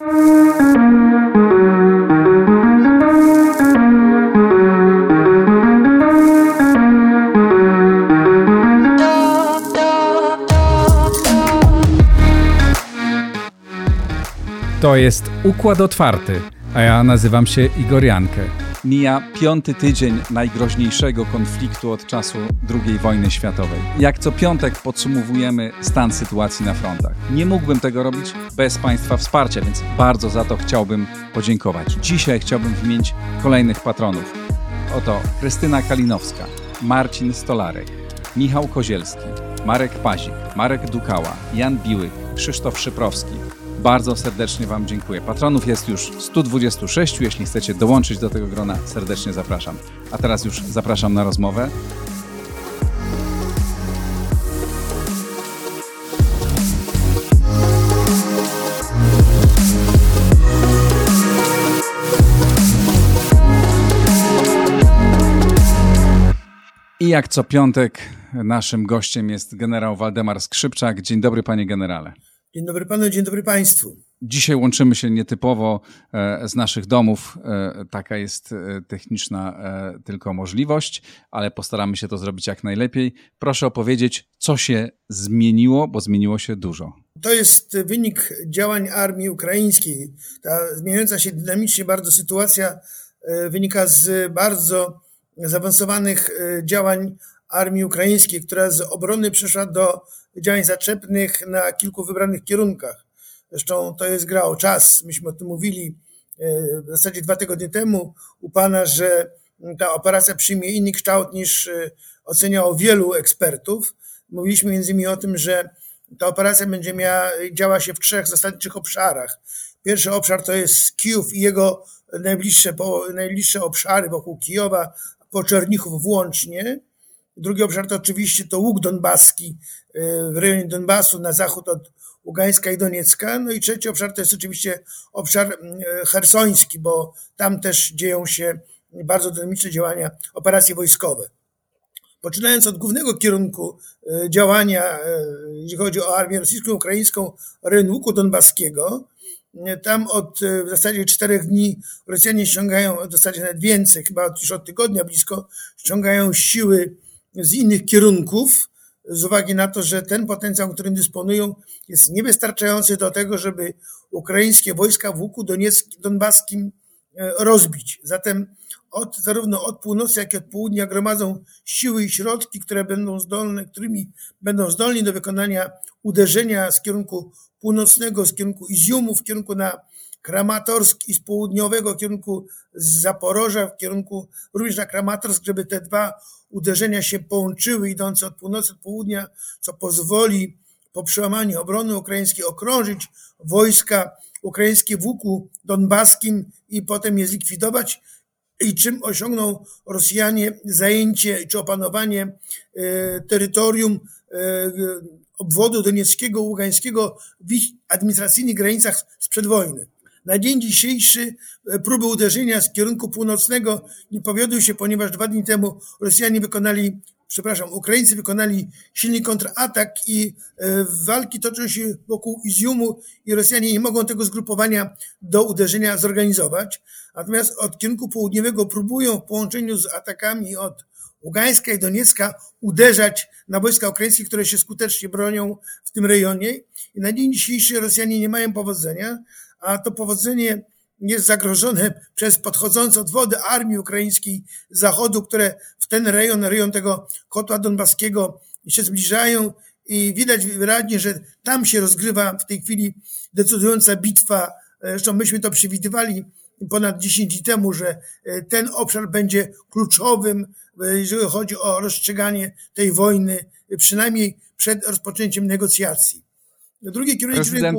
To jest Układ Otwarty, a ja nazywam się Igor Jankę. Mija piąty tydzień najgroźniejszego konfliktu od czasu II wojny światowej. Jak co piątek podsumowujemy stan sytuacji na frontach. Nie mógłbym tego robić bez Państwa wsparcia, więc bardzo za to chciałbym podziękować. Dzisiaj chciałbym wymienić kolejnych patronów. Oto Krystyna Kalinowska, Marcin Stolarek, Michał Kozielski, Marek Pazik, Marek Dukała, Jan Biłyk, Krzysztof Szyprowski, bardzo serdecznie Wam dziękuję. Patronów jest już 126. Jeśli chcecie dołączyć do tego grona, serdecznie zapraszam. A teraz już zapraszam na rozmowę. I jak co piątek, naszym gościem jest generał Waldemar Skrzypczak. Dzień dobry, panie generale. Dzień dobry panu, dzień dobry państwu. Dzisiaj łączymy się nietypowo e, z naszych domów. E, taka jest e, techniczna tylko możliwość, ale postaramy się to zrobić jak najlepiej. Proszę opowiedzieć, co się zmieniło, bo zmieniło się dużo. To jest wynik działań armii ukraińskiej. Ta zmieniająca się dynamicznie bardzo sytuacja wynika z bardzo zaawansowanych działań armii ukraińskiej, która z obrony przeszła do działań zaczepnych na kilku wybranych kierunkach. Zresztą to jest gra o czas. Myśmy o tym mówili e, w zasadzie dwa tygodnie temu u Pana, że ta operacja przyjmie inny kształt niż e, oceniało wielu ekspertów. Mówiliśmy między innymi o tym, że ta operacja będzie miała, działa się w trzech zasadniczych obszarach. Pierwszy obszar to jest Kijów i jego najbliższe, najbliższe obszary wokół Kijowa, po Czernichów włącznie. Drugi obszar to oczywiście to łuk donbaski y, w rejonie Donbasu na zachód od Ługańska i Doniecka. No i trzeci obszar to jest oczywiście obszar y, hersoński, bo tam też dzieją się bardzo dynamiczne działania, operacje wojskowe. Poczynając od głównego kierunku y, działania, jeśli chodzi o armię rosyjską, ukraińską, łuku donbaskiego, tam od w zasadzie czterech dni Rosjanie ściągają, w zasadzie nawet więcej, chyba już od tygodnia blisko, ściągają siły z innych kierunków, z uwagi na to, że ten potencjał, którym dysponują, jest niewystarczający do tego, żeby ukraińskie wojska w łuku donbaskim e, rozbić. Zatem od, zarówno od północy, jak i od południa gromadzą siły i środki, które będą zdolne, którymi będą zdolni do wykonania uderzenia z kierunku północnego, z kierunku Iziumu, w kierunku na Kramatorsk i z południowego kierunku z Zaporoża, w kierunku również na Kramatorsk, żeby te dwa uderzenia się połączyły, idące od północy do południa, co pozwoli po przełamaniu obrony ukraińskiej okrążyć wojska ukraińskie w łuku donbaskim i potem je zlikwidować i czym osiągną Rosjanie zajęcie czy opanowanie e, terytorium e, obwodu donieckiego, ługańskiego w ich administracyjnych granicach sprzed wojny. Na dzień dzisiejszy e, próby uderzenia z kierunku północnego nie powiodły się, ponieważ dwa dni temu Rosjanie wykonali, przepraszam, Ukraińcy wykonali silny kontratak i e, walki toczą się wokół Iziumu i Rosjanie nie mogą tego zgrupowania do uderzenia zorganizować. Natomiast od kierunku południowego próbują w połączeniu z atakami od Ługańska i Doniecka uderzać na wojska ukraińskie, które się skutecznie bronią w tym rejonie. I na dzień dzisiejszy Rosjanie nie mają powodzenia a to powodzenie jest zagrożone przez podchodzące od wody armii ukraińskiej zachodu, które w ten rejon, rejon tego kotła donbaskiego się zbliżają i widać wyraźnie, że tam się rozgrywa w tej chwili decydująca bitwa. Zresztą myśmy to przewidywali ponad 10 dni temu, że e, ten obszar będzie kluczowym, e, jeżeli chodzi o rozstrzyganie tej wojny, przynajmniej przed rozpoczęciem negocjacji. Drugi kierunek, Prezydent...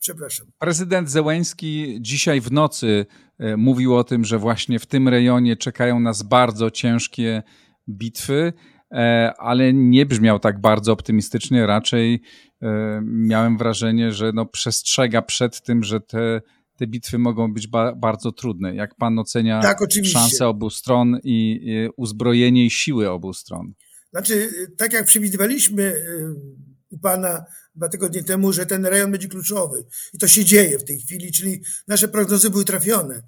Przepraszam. Prezydent Zełęński dzisiaj w nocy e, mówił o tym, że właśnie w tym rejonie czekają nas bardzo ciężkie bitwy, e, ale nie brzmiał tak bardzo optymistycznie. Raczej e, miałem wrażenie, że no przestrzega przed tym, że te, te bitwy mogą być ba bardzo trudne. Jak pan ocenia tak, szanse obu stron i uzbrojenie i siły obu stron? Znaczy, tak jak przewidywaliśmy u pana dwa tygodnie temu, że ten rejon będzie kluczowy. I to się dzieje w tej chwili, czyli nasze prognozy były trafione.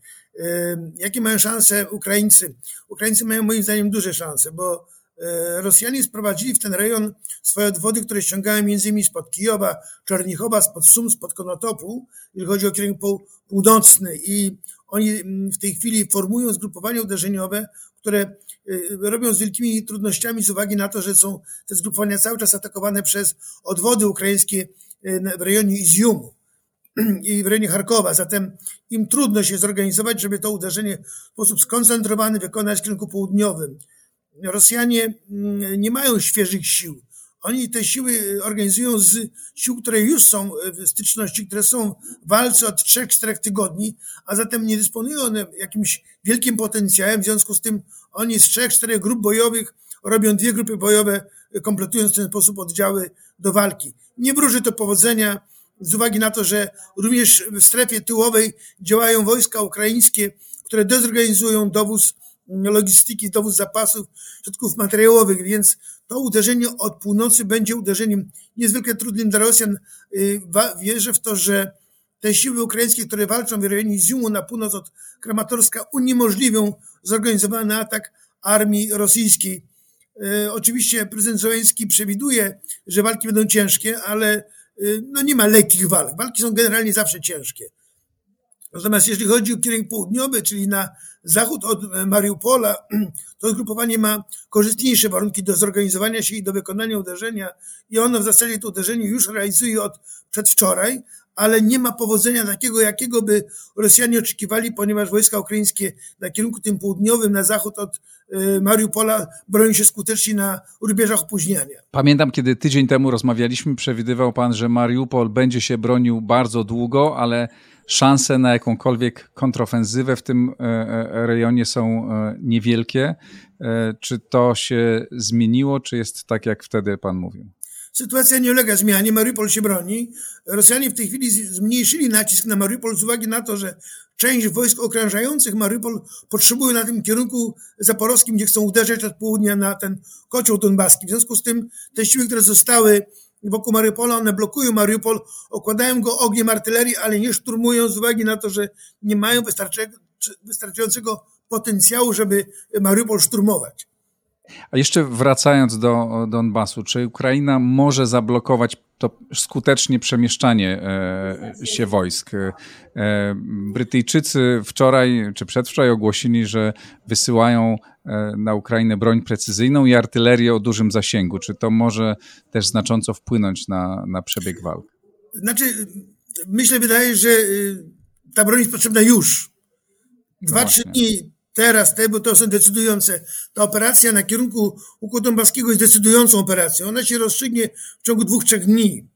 Jakie mają szanse Ukraińcy? Ukraińcy mają moim zdaniem duże szanse, bo e, Rosjanie sprowadzili w ten rejon swoje odwody, które ściągają między innymi spod Kijowa, Czernichowa, spod Sum, spod Konotopu, jeżeli chodzi o kierunek północny i oni w tej chwili formują zgrupowania uderzeniowe, które robią z wielkimi trudnościami z uwagi na to, że są te zgrupowania cały czas atakowane przez odwody ukraińskie y, w rejonie Izjumu i w rejonie Charkowa. Zatem im trudno się zorganizować, żeby to uderzenie w sposób skoncentrowany wykonać w kierunku południowym. Rosjanie mm, nie mają świeżych sił. Oni te siły organizują z sił, które już są w styczności, które są w walce od 3-4 tygodni, a zatem nie dysponują one jakimś wielkim potencjałem. W związku z tym oni z 3-4 grup bojowych robią dwie grupy bojowe, kompletując w ten sposób oddziały do walki. Nie wróży to powodzenia z uwagi na to, że również w strefie tyłowej działają wojska ukraińskie, które dezorganizują dowóz logistyki, dowóz zapasów, środków materiałowych, więc to uderzenie od północy będzie uderzeniem niezwykle trudnym dla Rosjan. Y, wierzę w to, że te siły ukraińskie, które walczą w rejonie Ziumu na północ od Kramatorska, uniemożliwią zorganizowany atak armii rosyjskiej. Y, oczywiście prezydent Zełenski przewiduje, że walki będą ciężkie, ale y, no nie ma lekkich walk. Walki są generalnie zawsze ciężkie. Natomiast jeśli chodzi o kierunek południowy, czyli na zachód od Mariupola, to zgrupowanie ma korzystniejsze warunki do zorganizowania się i do wykonania uderzenia i ono w zasadzie to uderzenie już realizuje od przedwczoraj, ale nie ma powodzenia takiego, jakiego by Rosjanie oczekiwali, ponieważ wojska ukraińskie na kierunku tym południowym, na zachód od y, Mariupola bronią się skutecznie na rubieżach opóźniania. Pamiętam, kiedy tydzień temu rozmawialiśmy, przewidywał pan, że Mariupol będzie się bronił bardzo długo, ale szanse na jakąkolwiek kontrofensywę w tym e, e, rejonie są e, niewielkie. Czy to się zmieniło, czy jest tak, jak wtedy pan mówił? Sytuacja nie ulega zmianie, Mariupol się broni. Rosjanie w tej chwili zmniejszyli nacisk na Mariupol z uwagi na to, że część wojsk okrążających Mariupol potrzebują na tym kierunku zaporowskim, gdzie chcą uderzać od południa na ten kocioł donbaski. W związku z tym te siły, które zostały wokół Mariupola, one blokują Mariupol, okładają go ogniem artylerii, ale nie szturmują z uwagi na to, że nie mają wystarczającego potencjału, żeby Mariupol szturmować. A jeszcze wracając do Donbasu, czy Ukraina może zablokować to skutecznie przemieszczanie e, się wojsk? E, Brytyjczycy wczoraj czy przedwczoraj ogłosili, że wysyłają e, na Ukrainę broń precyzyjną i artylerię o dużym zasięgu. Czy to może też znacząco wpłynąć na, na przebieg walk? Znaczy, myślę, wydaje, że y, ta broń jest potrzebna już. Dwa, no trzy dni teraz, te, bo to są decydujące. Ta operacja na kierunku Układu Donbaskiego jest decydującą operacją. Ona się rozstrzygnie w ciągu dwóch, trzech dni.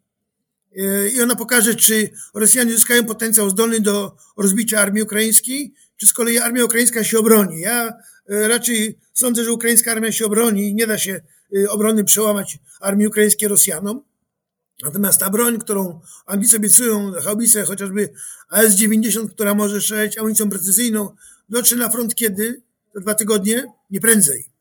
E, I ona pokaże, czy Rosjanie zyskają potencjał zdolny do rozbicia armii ukraińskiej, czy z kolei armia ukraińska się obroni. Ja e, raczej sądzę, że ukraińska armia się obroni i nie da się e, obrony przełamać armii ukraińskiej Rosjanom. Natomiast ta broń, którą Anglicy obiecują, haubice, chociażby AS-90, która może strzelać amunicją precyzyjną, dotrze na front kiedy? To dwa tygodnie? Nie prędzej.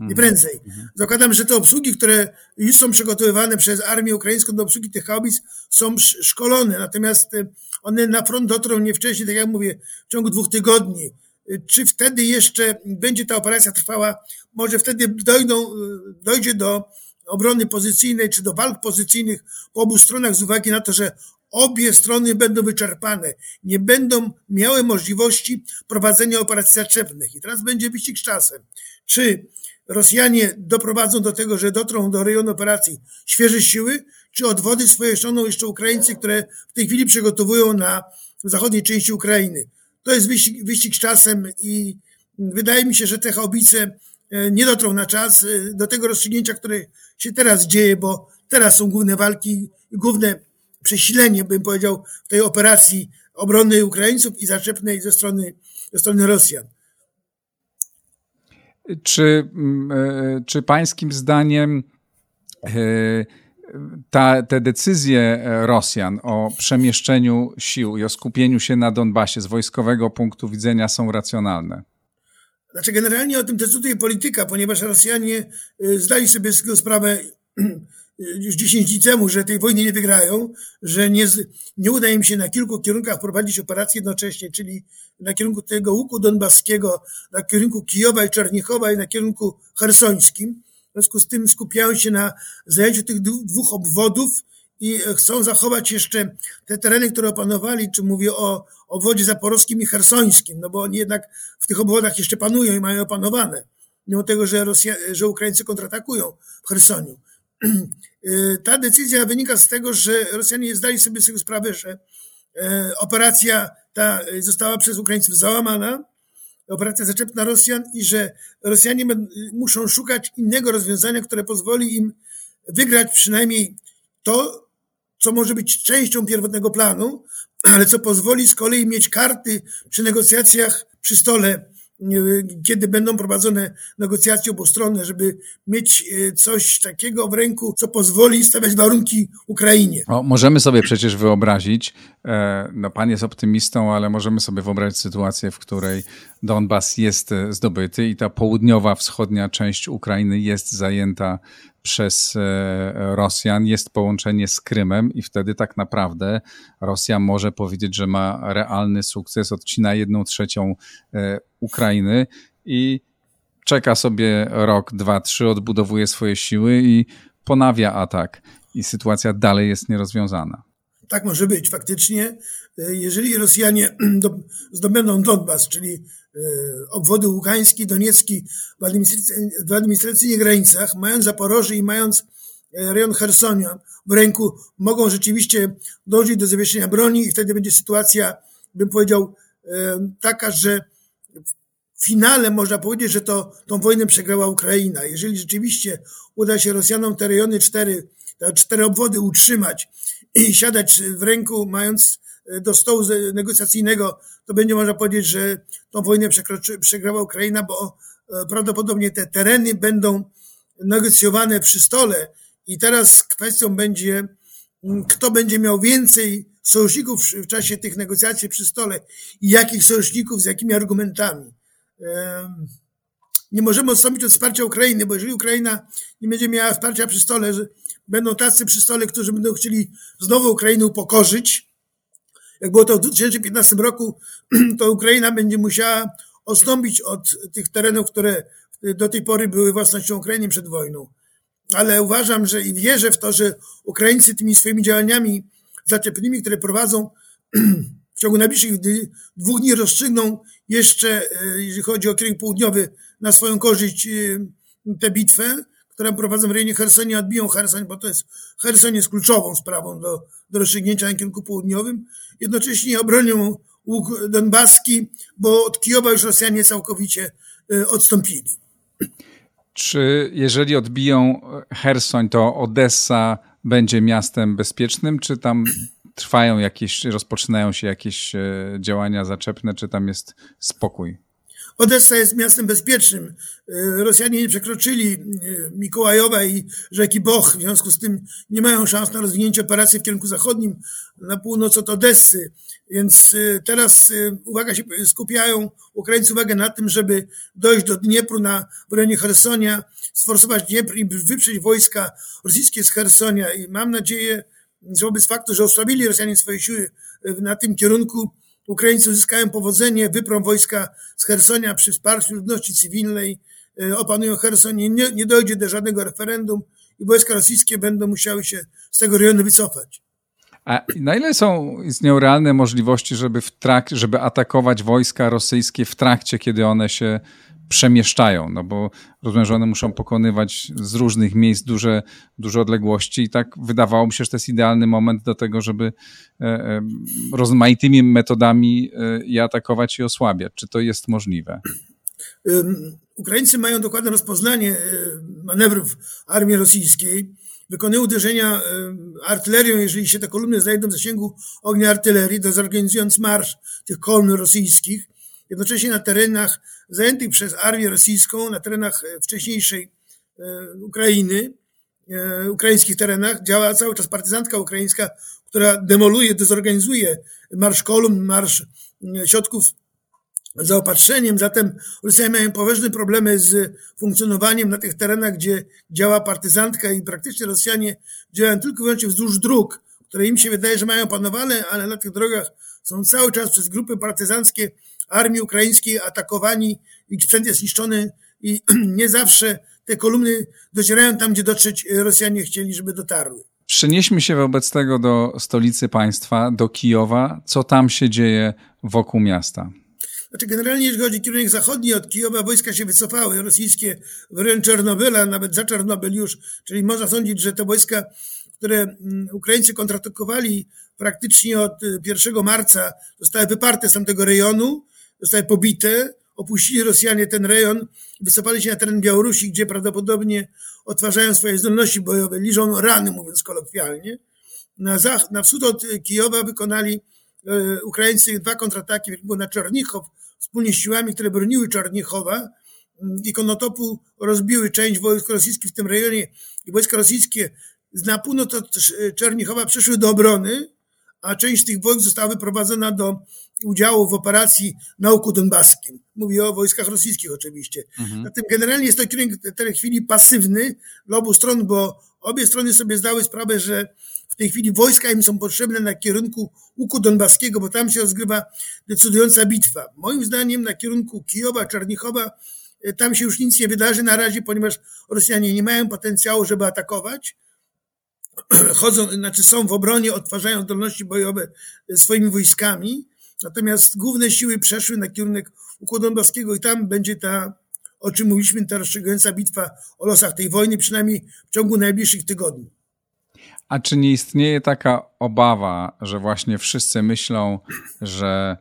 Nie prędzej. Zakładam, że te obsługi, które już są przygotowywane przez armię ukraińską do obsługi tych haubic, są szkolone, natomiast e, one na front dotrą nie wcześniej, tak jak mówię, w ciągu dwóch tygodni. E, czy wtedy jeszcze będzie ta operacja trwała? Może wtedy dojdą, e, dojdzie do obrony pozycyjnej czy do walk pozycyjnych po obu stronach z uwagi na to, że obie strony będą wyczerpane, nie będą miały możliwości prowadzenia operacji zaczepnych. I teraz będzie wyścig z czasem. Czy Rosjanie doprowadzą do tego, że dotrą do rejonu operacji świeże siły, czy odwody swoje ściągną jeszcze Ukraińcy, które w tej chwili przygotowują na zachodniej części Ukrainy. To jest wyścig, wyścig z czasem i wydaje mi się, że te haubice e, nie dotrą na czas e, do tego rozstrzygnięcia, które się teraz dzieje, bo teraz są główne walki, główne przesilenie, bym powiedział, w tej operacji obrony Ukraińców i zaczepnej ze strony, ze strony Rosjan. Czy, mm, e, czy pańskim zdaniem e, ta, te decyzje Rosjan o przemieszczeniu sił i o skupieniu się na Donbasie z wojskowego punktu widzenia są racjonalne? Znaczy, generalnie o tym decyduje polityka, ponieważ Rosjanie e, zdali sobie z tego sprawę już 10 dni temu, że tej wojny nie wygrają, że nie, nie uda im się na kilku kierunkach prowadzić operacji jednocześnie, czyli na kierunku tego łuku donbaskiego, na kierunku Kijowa i Czernichowa i na kierunku hersońskim. W związku z tym skupiają się na zajęciu tych dwóch obwodów i chcą zachować jeszcze te tereny, które opanowali, czy mówię o obwodzie zaporowskim i hersońskim, no bo oni jednak w tych obwodach jeszcze panują i mają opanowane, mimo tego, że, Rosja, że Ukraińcy kontratakują w Hersoniu. Ta decyzja wynika z tego, że Rosjanie zdali sobie z tego sprawę, że e, operacja ta została przez Ukraińców załamana, operacja zaczepna Rosjan i że Rosjanie muszą szukać innego rozwiązania, które pozwoli im wygrać przynajmniej to, co może być częścią pierwotnego planu, ale co pozwoli z kolei mieć karty przy negocjacjach przy stole kiedy będą prowadzone negocjacje obustronne, żeby mieć e, coś takiego w ręku, co pozwoli stawiać warunki Ukrainie. O, możemy sobie przecież wyobrazić, e, no pan jest optymistą, ale możemy sobie wyobrazić sytuację, w której Donbas jest e, zdobyty i ta południowa, wschodnia część Ukrainy jest zajęta przez e, Rosjan jest połączenie z Krymem i wtedy tak naprawdę Rosja może powiedzieć, że ma realny sukces, odcina jedną trzecią e, Ukrainy i czeka sobie rok, dwa, trzy, odbudowuje swoje siły i ponawia atak i sytuacja dalej jest nierozwiązana. Tak może być. Faktycznie, jeżeli Rosjanie zdobędą Donbas, czyli obwody ługański, doniecki w, w administracyjnych granicach, mając Zaporoże i mając e, rejon Hersonia w ręku, mogą rzeczywiście dążyć do zawieszenia broni i wtedy będzie sytuacja, bym powiedział, e, taka, że w finale można powiedzieć, że to tą wojnę przegrała Ukraina. Jeżeli rzeczywiście uda się Rosjanom te rejony cztery, te cztery obwody utrzymać i siadać w ręku, mając do stołu negocjacyjnego to będzie można powiedzieć, że tą wojnę przegrała Ukraina, bo e, prawdopodobnie te tereny będą negocjowane przy stole i teraz kwestią będzie, kto będzie miał więcej sojuszników w czasie tych negocjacji przy stole i jakich sojuszników, z jakimi argumentami. Nie możemy odstąpić od wsparcia Ukrainy, bo jeżeli Ukraina nie będzie miała wsparcia przy stole, będą tacy przy stole, którzy będą chcieli znowu Ukrainę upokorzyć, jak było to w 2015 roku, to Ukraina będzie musiała odstąpić od tych terenów, które do tej pory były własnością Ukrainy przed wojną. Ale uważam, że i wierzę w to, że Ukraińcy tymi swoimi działaniami zaczepnymi, które prowadzą w ciągu najbliższych dwóch dni rozstrzygną jeszcze, e, jeżeli chodzi o kierunek południowy, na swoją korzyść e, tę bitwę, którą prowadzą w rejonie Hersonia, odbiją Hersoń, bo to jest, Hersoń jest kluczową sprawą do, do rozstrzygnięcia na kierunku południowym. Jednocześnie obronią łuk donbaski, bo od Kijowa już Rosjanie całkowicie e, odstąpili. Czy jeżeli odbiją Hersoń, to Odessa będzie miastem bezpiecznym, czy tam trwają jakieś, rozpoczynają się jakieś e, działania zaczepne, czy tam jest spokój? Odessa jest miastem bezpiecznym. E, Rosjanie nie przekroczyli e, Mikołajowa i rzeki Boch, w związku z tym nie mają szans na rozwinięcie operacji w kierunku zachodnim, na północ od Odessy. Więc e, teraz uwaga się skupiają, Ukraińcy uwagę na tym, żeby dojść do Dniepru na w rejonie Hersonia, sforsować Dniepr i wyprzeć wojska rosyjskie z Hersonia. I mam nadzieję, że wobec faktu, że osłabili Rosjanie swoje siły na tym kierunku, Ukraińcy uzyskają powodzenie, wyprą wojska z Hersonia przy wsparciu ludności cywilnej, e, opanują Herson nie, nie dojdzie do żadnego referendum i wojska rosyjskie będą musiały się z tego rejonu wycofać. A na ile są istnieją realne możliwości, żeby, w trak, żeby atakować wojska rosyjskie w trakcie, kiedy one się przemieszczają, no bo rozumiem, że one muszą pokonywać z różnych miejsc duże, duże odległości i tak wydawało mi się, że to jest idealny moment do tego, żeby e, e, rozmaitymi metodami e, je atakować i osłabiać. Czy to jest możliwe? Ukraińcy mają dokładne rozpoznanie manewrów armii rosyjskiej, wykonują uderzenia artylerią, jeżeli się te kolumny znajdą w zasięgu ognia artylerii, to zorganizując marsz tych kolumn rosyjskich, jednocześnie na terenach zajętych przez armię rosyjską, na terenach e, wcześniejszej e, Ukrainy, e, ukraińskich terenach, działa cały czas partyzantka ukraińska, która demoluje, dezorganizuje marsz kolumn, marsz środków zaopatrzeniem. Zatem Rosjanie mają poważne problemy z funkcjonowaniem na tych terenach, gdzie działa partyzantka i praktycznie Rosjanie działają tylko i wyłącznie wzdłuż dróg, które im się wydaje, że mają panowane, ale na tych drogach są cały czas przez grupy partyzanckie armii ukraińskiej atakowani, ich sprzęt jest niszczony i nie zawsze te kolumny docierają tam, gdzie dotrzeć Rosjanie chcieli, żeby dotarły. Przenieśmy się wobec tego do stolicy państwa, do Kijowa. Co tam się dzieje wokół miasta? Znaczy generalnie jeśli chodzi o kierunek zachodni od Kijowa, wojska się wycofały, rosyjskie w rejon Czernobyla, nawet za Czernobyl już, czyli można sądzić, że te wojska, które mm, Ukraińcy kontratakowali praktycznie od 1 y, marca, zostały wyparte z tamtego rejonu, zostały pobite, opuścili Rosjanie ten rejon, wycofali się na teren Białorusi, gdzie prawdopodobnie odtwarzają swoje zdolności bojowe, liżą rany, mówiąc kolokwialnie. Na, zach- na wschód od Kijowa wykonali e, Ukraińcy dwa kontrataki, było na Czernichow, wspólnie z siłami, które broniły Czarniechowa mm, i Konotopu rozbiły część wojsk rosyjskich w tym rejonie i wojska rosyjskie na północ od Czernichowa przeszły do obrony, a część tych wojsk została wyprowadzona do udziału w operacji na Łuku Donbaskim. Mówię o wojskach rosyjskich oczywiście. Mhm. Zatem generalnie jest to kierunek w tej chwili pasywny dla obu stron, bo obie strony sobie zdały sprawę, że w tej chwili wojska im są potrzebne na kierunku Łuku Donbaskiego, bo tam się rozgrywa decydująca bitwa. Moim zdaniem na kierunku Kijowa, Czarnichowa e, tam się już nic nie wydarzy na razie, ponieważ Rosjanie nie mają potencjału, żeby atakować. Chodzą, znaczy są w obronie, odtwarzają zdolności bojowe e, swoimi wojskami, natomiast główne siły przeszły na kierunek Łuku Donbaskiego i tam będzie ta, o czym mówiliśmy, ta rozstrzygająca bitwa o losach tej wojny, przynajmniej w ciągu najbliższych tygodni. A czy nie istnieje taka obawa, że właśnie wszyscy myślą, że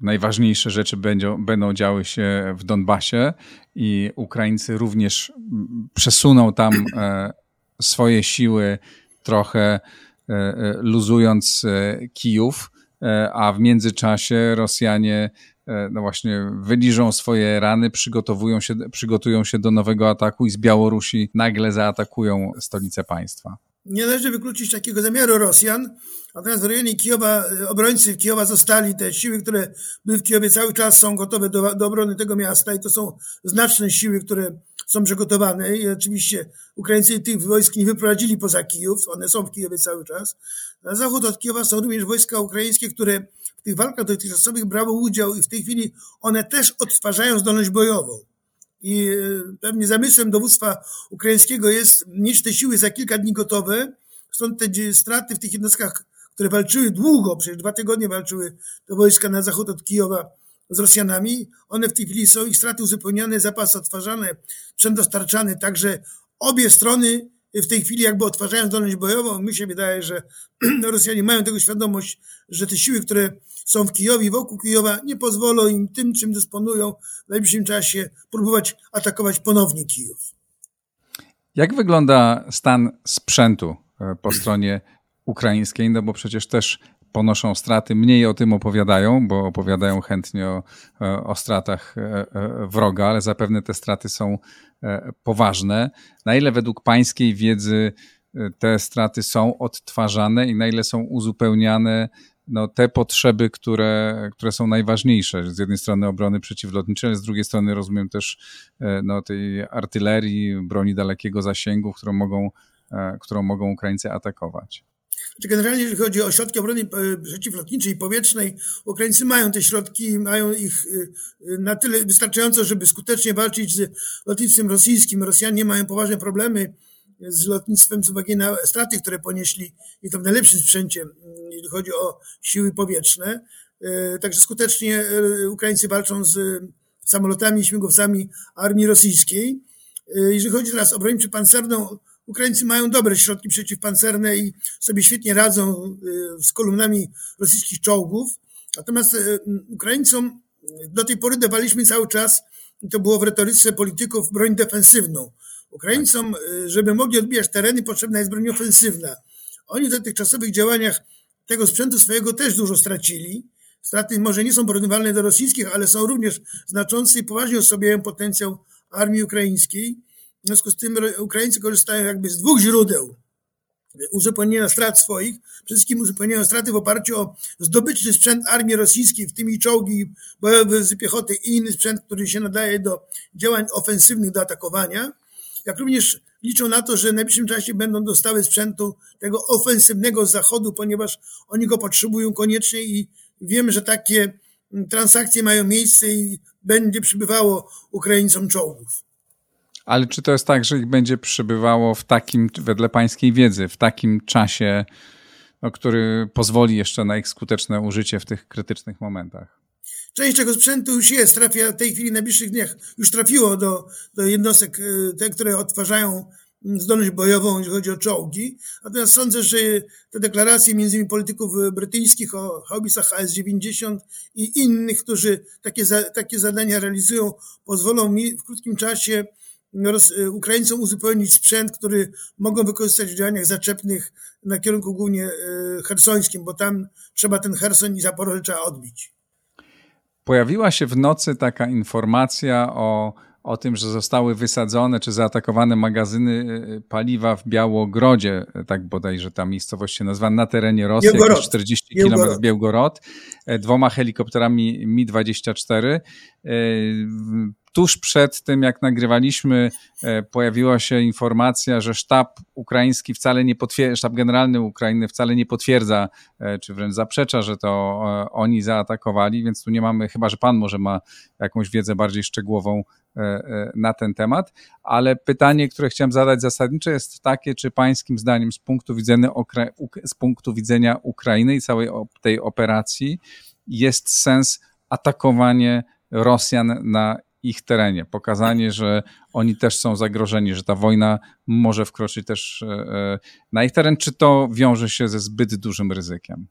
najważniejsze rzeczy będą, będą działy się w Donbasie i Ukraińcy również przesuną tam e, swoje siły trochę e, e, luzując Kijów, a w międzyczasie Rosjanie no właśnie wyliżą swoje rany, przygotowują się, przygotują się do nowego ataku i z Białorusi nagle zaatakują stolicę państwa. Nie należy wykluczyć takiego zamiaru Rosjan, natomiast w rejonie Kijowa, e, obrońcy Kijowa zostali, te siły, które były w Kijowie cały czas są gotowe do, do obrony tego miasta i to są znaczne siły, które są przygotowane i oczywiście Ukraińcy tych wojsk nie wyprowadzili poza Kijów, one są w Kijowie cały czas. Na zachód od Kijowa są również wojska ukraińskie, które w tych walkach dotychczasowych brały udział i w tej chwili one też odtwarzają zdolność bojową. I e, pewnie zamysłem dowództwa ukraińskiego jest mieć te siły za kilka dni gotowe. Stąd te straty w tych jednostkach, które walczyły długo, przecież dwa tygodnie walczyły te wojska na zachód od Kijowa z Rosjanami. One w tej chwili są, ich straty uzupełniane, zapasy odtwarzane, sprzęt dostarczany. Także obie strony w tej chwili jakby odtwarzają zdolność bojową. Mi się wydaje, że Rosjanie mają tego świadomość, że te siły, które są w Kijowie, wokół Kijowa, nie pozwolą im tym, czym dysponują w najbliższym czasie, próbować atakować ponownie Kijów. Jak wygląda stan sprzętu e, po stronie ukraińskiej? No bo przecież też ponoszą straty, mniej o tym opowiadają, bo opowiadają chętnie o, e, o stratach e, wroga, ale zapewne te straty są poważne. Na ile według pańskiej wiedzy te straty są odtwarzane i na ile są uzupełniane no, te potrzeby, które, które są najważniejsze. Z jednej strony obrony przeciwlotniczej, ale z drugiej strony rozumiem też e, no, tej artylerii, broni dalekiego zasięgu, którą mogą, e, którą mogą Ukraińcy atakować. Znaczy, generalnie, jeżeli chodzi o środki obrony e, przeciwlotniczej i powietrznej, Ukraińcy mają te środki, mają ich na tyle wystarczająco, żeby skutecznie walczyć z lotnictwem rosyjskim. Rosjanie mają poważne problemy z lotnictwem z uwagi na straty, które ponieśli i to w najlepszym sprzęcie, jeżeli chodzi o siły powietrzne. E, także skutecznie e, Ukraińcy walczą z samolotami i śmigłowcami armii rosyjskiej. E, jeżeli chodzi teraz o broń przypancerną, Ukraińcy mają dobre środki przeciwpancerne i sobie świetnie radzą z kolumnami rosyjskich czołgów. Natomiast Ukraińcom do tej pory dawaliśmy cały czas, i to było w retoryce polityków, broń defensywną. Ukraińcom, y, żeby mogli odbijać tereny, potrzebna jest broń ofensywna. Oni w dotychczasowych działaniach tego sprzętu swojego też dużo stracili. Straty może nie są porównywalne do rosyjskich, ale są również znaczące i poważnie osłabiają potencjał armii ukraińskiej. W związku z tym Ukraińcy korzystają jakby z dwóch źródeł. uzupełnienia strat swoich, przede wszystkim uzupełniają straty w oparciu o zdobyczny sprzęt armii rosyjskiej, w tym i czołgi bojowe z piechoty i inny sprzęt, który się nadaje do działań ofensywnych, do atakowania, jak również liczą na to, że w najbliższym czasie będą dostały sprzętu tego ofensywnego z zachodu, ponieważ oni go potrzebują koniecznie i wiemy, że takie transakcje mają miejsce i będzie przybywało Ukraińcom czołgów. Ale czy to jest tak, że ich będzie przybywało w takim, wedle pańskiej wiedzy, w takim czasie, no, który pozwoli jeszcze na ich skuteczne użycie w tych krytycznych momentach? Część tego sprzętu już jest, trafia w tej chwili w najbliższych dniach, już trafiło do, do jednostek, y, te, które odtwarzają mm, zdolność bojową, jeśli chodzi o czołgi. Natomiast sądzę, że te deklaracje między innymi polityków brytyjskich o haubicach HS-90 i innych, którzy takie, za, takie zadania realizują, pozwolą mi w krótkim czasie Y, Ukraińcom uzupełnić sprzęt, który mogą wykorzystać w działaniach zaczepnych na kierunku głównie y, hersońskim, bo tam trzeba ten Herson i Zaporoże trzeba odbić. Pojawiła się w nocy taka informacja o, o tym, że zostały wysadzone czy zaatakowane magazyny y, paliwa w Białogrodzie, tak bodajże ta miejscowość się nazywa, na terenie Rosji, Białgorod. jakieś 40 km Białgorod, e, dwoma helikopterami Mi-24 tuż przed tym, jak nagrywaliśmy, e, pojawiła się informacja, że sztab ukraiński wcale nie potwierdza, sztab generalny Ukrainy wcale nie potwierdza, e, czy wręcz zaprzecza, że to e, oni zaatakowali, więc tu nie mamy, chyba że pan może ma jakąś wiedzę bardziej szczegółową na ten temat, ale pytanie, które chciałem zadać zasadnicze jest takie, czy pańskim zdaniem z punktu widzenia, z punktu widzenia Ukrainy i całej tej operacji jest sens atakowanie Rosjan na ich terenie, pokazanie, że oni też są zagrożeni, że ta wojna może wkroczyć też e, e, na ich teren, czy to wiąże się ze zbyt dużym ryzykiem?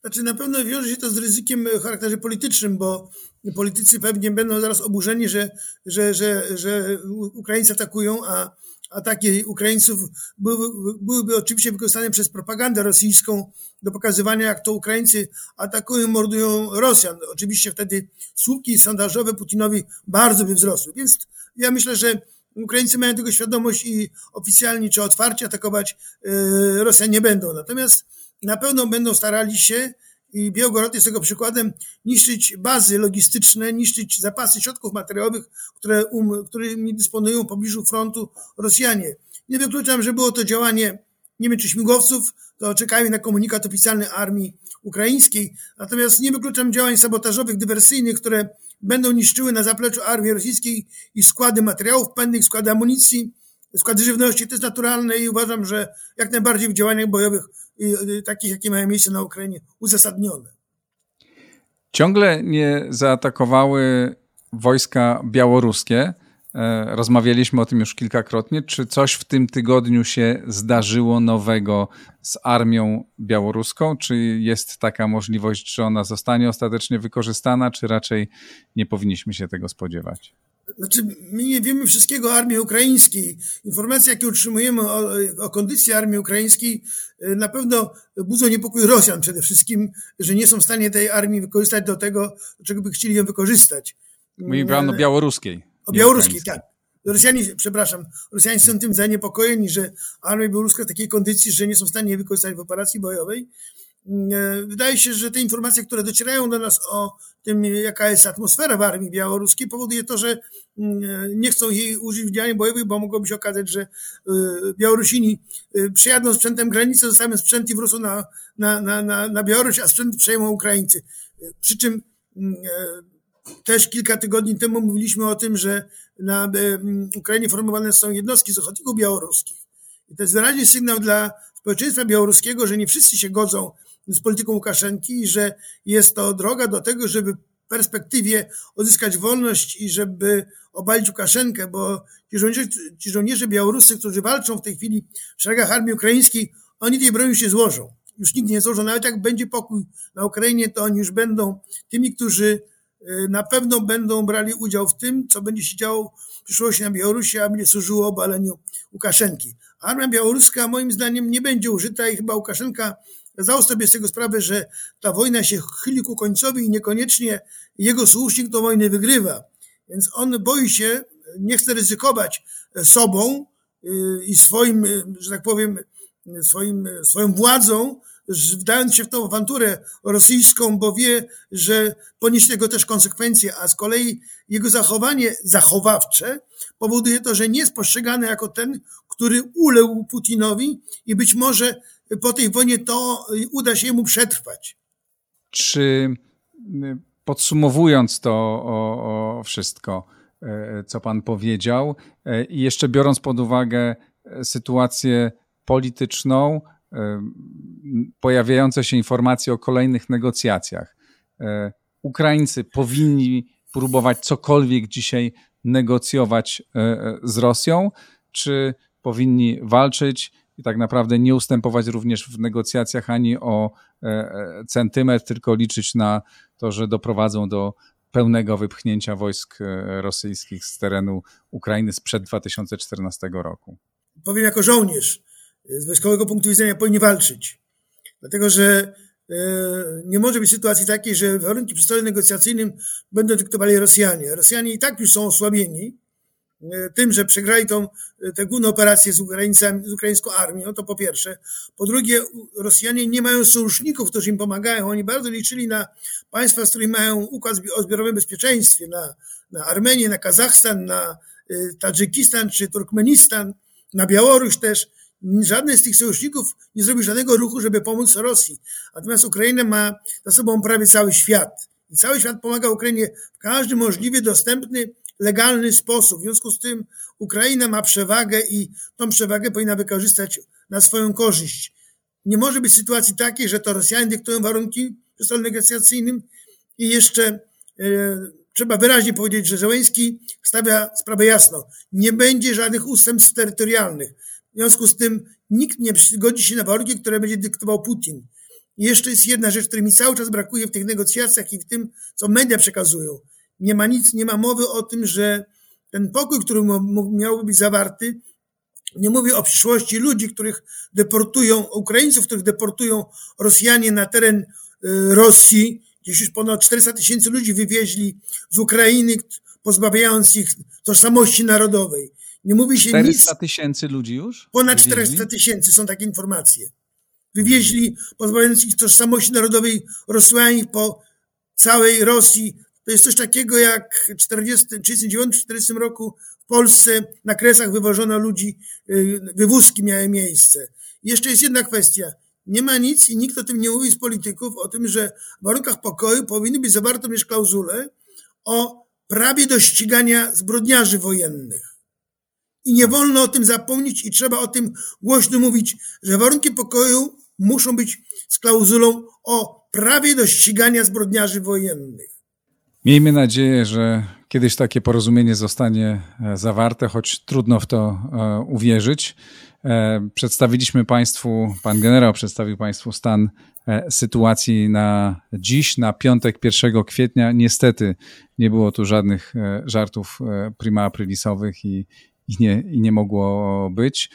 Znaczy na pewno wiąże się to z ryzykiem w charakterze politycznym, bo politycy pewnie będą zaraz oburzeni, że, że, że, że Ukraińcy atakują, a ataki Ukraińców były, byłyby oczywiście wykorzystane przez propagandę rosyjską do pokazywania, jak to Ukraińcy atakują, mordują Rosjan. Oczywiście wtedy słupki sondażowe Putinowi bardzo by wzrosły. Więc ja myślę, że Ukraińcy mają tego świadomość i oficjalnie czy otwarcie atakować e, Rosjan nie będą. Natomiast na pewno będą starali się i Białgorod jest tego przykładem, niszczyć bazy logistyczne, niszczyć zapasy środków materiałowych, które, um, którymi dysponują w pobliżu frontu Rosjanie. Nie wykluczam, że było to działanie, nie wiem czy śmigłowców, to czekają na komunikat oficjalny armii ukraińskiej, natomiast nie wykluczam działań sabotażowych, dywersyjnych, które będą niszczyły na zapleczu armii rosyjskiej i składy materiałów pędnych, składy amunicji, składy żywności. To jest naturalne i uważam, że jak najbardziej w działaniach bojowych takich, jakie mają miejsce na Ukrainie, uzasadnione. Ciągle nie zaatakowały wojska białoruskie. E, rozmawialiśmy o tym już kilkakrotnie. Czy coś w tym tygodniu się zdarzyło nowego z armią białoruską? Czy jest taka możliwość, że ona zostanie ostatecznie wykorzystana, czy raczej nie powinniśmy się tego spodziewać? Znaczy, my nie wiemy wszystkiego o armii ukraińskiej. Informacje, jakie otrzymujemy o, o kondycji armii ukraińskiej, y, na pewno budzą niepokój Rosjan przede wszystkim, że nie są w stanie tej armii wykorzystać do tego, do czego by chcieli ją wykorzystać. Mówimy o białoruskiej. O białoruskiej, tak. Rosjanie, przepraszam, Rosjanie są tym zaniepokojeni, że armia białoruska w takiej kondycji, że nie są w stanie jej wykorzystać w operacji bojowej. E, wydaje się, że te informacje, które docierają do nas o tym, jaka jest atmosfera w armii białoruskiej, powoduje to, że mm, e, nie chcą jej użyć w działaniach bojowych, bo mogłoby się okazać, że e, Białorusini przyjadą sprzętem granicy, zostawią sprzęt i wrócą na, na, na, na, na Białoruś, a sprzęt przejmą Ukraińcy. Przy czym mm, też kilka tygodni temu mówiliśmy o tym, że na Ukrainie formowane są jednostki z ochotników białoruskich. I to jest wyraźny sygnał dla społeczeństwa białoruskiego, że nie wszyscy się godzą z polityką Łukaszenki i że jest to droga do tego, żeby w perspektywie odzyskać wolność i żeby obalić Łukaszenkę, bo ci żołnierze, ci żołnierze białoruscy, którzy walczą w tej chwili w szeregach armii ukraińskiej, oni tej broni się złożą. Już nikt nie złożą. Nawet jak będzie pokój na Ukrainie, to oni już będą tymi, którzy y, na pewno będą brali udział w tym, co będzie się działo w przyszłości na Białorusi, a będzie służyło obaleniu Łukaszenki. Armia białoruska moim zdaniem nie będzie użyta i chyba Łukaszenka zdał sobie z tego sprawę, że ta wojna się chyli ku końcowi i niekoniecznie jego słusznik tą wojnę wygrywa. Więc on boi się, nie chce ryzykować sobą y, i swoim, y, że tak powiem, swoim, swoją władzą, wdając się w tą awanturę rosyjską, bo wie, że poniesie tego też konsekwencje, a z kolei jego zachowanie zachowawcze powoduje to, że nie jest postrzegany jako ten, który uległ Putinowi i być może po tej wojnie to uda się mu przetrwać. Czy podsumowując to o, o wszystko, e, co pan powiedział, e, i jeszcze biorąc pod uwagę sytuację polityczną, pojawiające się informacje o kolejnych negocjacjach. E, Ukraińcy powinni próbować cokolwiek dzisiaj negocjować e, e, z Rosją, czy powinni walczyć i tak naprawdę nie ustępować również w negocjacjach ani o centymetr, tylko liczyć na to, że doprowadzą do pełnego wypchnięcia wojsk rosyjskich z terenu Ukrainy sprzed 2014 roku. Powiem jako żołnierz, z wojskowego punktu widzenia powinni walczyć. Dlatego, że e, nie może być sytuacji takiej, że warunki przy stole negocjacyjnym będą dyktowali Rosjanie. Rosjanie i tak już są osłabieni e, tym, że przegrali tą, e, tę główną operację z, z ukraińską armią, to po pierwsze. Po drugie, Rosjanie nie mają sojuszników, którzy im pomagają. Oni bardzo liczyli na państwa, z którymi mają układ o zbiorowym bezpieczeństwie, na, na Armenię, na Kazachstan, na Tadżykistan czy Turkmenistan, na Białoruś też żaden z tych sojuszników nie zrobił żadnego ruchu, żeby pomóc Rosji. Natomiast Ukraina ma za sobą prawie cały świat. I cały świat pomaga Ukrainie w każdy możliwy, dostępny, legalny sposób. W związku z tym Ukraina ma przewagę i tą przewagę powinna wykorzystać na swoją korzyść. Nie może być sytuacji takiej, że to Rosjanie dyktują warunki przy stole negocjacyjnym i jeszcze e, trzeba wyraźnie powiedzieć, że Zełenski stawia sprawę jasno. Nie będzie żadnych ustępstw terytorialnych. W związku z tym nikt nie zgodzi się na warunki, które będzie dyktował Putin. I jeszcze jest jedna rzecz, której mi cały czas brakuje w tych negocjacjach i w tym, co media przekazują. Nie ma nic, nie ma mowy o tym, że ten pokój, który miałby być zawarty, nie mówię o przyszłości ludzi, których deportują, Ukraińców, których deportują Rosjanie na teren y, Rosji. Gdzieś już ponad 400 tysięcy ludzi wywieźli z Ukrainy, pozbawiając ich tożsamości narodowej. Nie mówi się 400 nic. 400 tysięcy ludzi już? Ponad 400 tysięcy są takie informacje. Wywieźli, pozbawiając ich tożsamości narodowej, Rosjanie po całej Rosji. To jest coś takiego jak w 1939-1940 roku w Polsce na Kresach wywożono ludzi, y, wywózki miały miejsce. Jeszcze jest jedna kwestia. Nie ma nic i nikt o tym nie mówi z polityków, o tym, że w warunkach pokoju powinny być zawarte również klauzule o prawie do ścigania zbrodniarzy wojennych. I nie wolno o tym zapomnieć i trzeba o tym głośno mówić, że warunki pokoju muszą być z klauzulą o prawie do ścigania zbrodniarzy wojennych. Miejmy nadzieję, że kiedyś takie porozumienie zostanie e, zawarte, choć trudno w to e, uwierzyć. E, przedstawiliśmy Państwu, pan generał przedstawił Państwu stan sytuacji na dziś, na piątek 1 kwietnia. Niestety nie było tu żadnych żartów prima aprilisowych i, i nie, i nie mogło być.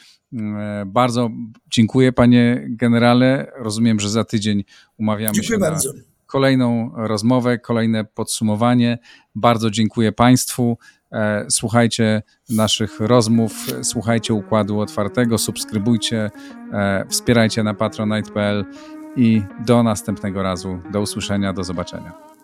Bardzo dziękuję panie generale. Rozumiem, że za tydzień umawiamy dziękuję się bardzo. Kolejną rozmowę, kolejne podsumowanie. Bardzo dziękuję państwu. E, słuchajcie naszych rozmów, słuchajcie Układu Otwartego, subskrybujcie, e, wspierajcie na patronite.pl i do następnego razu. Do usłyszenia, do zobaczenia.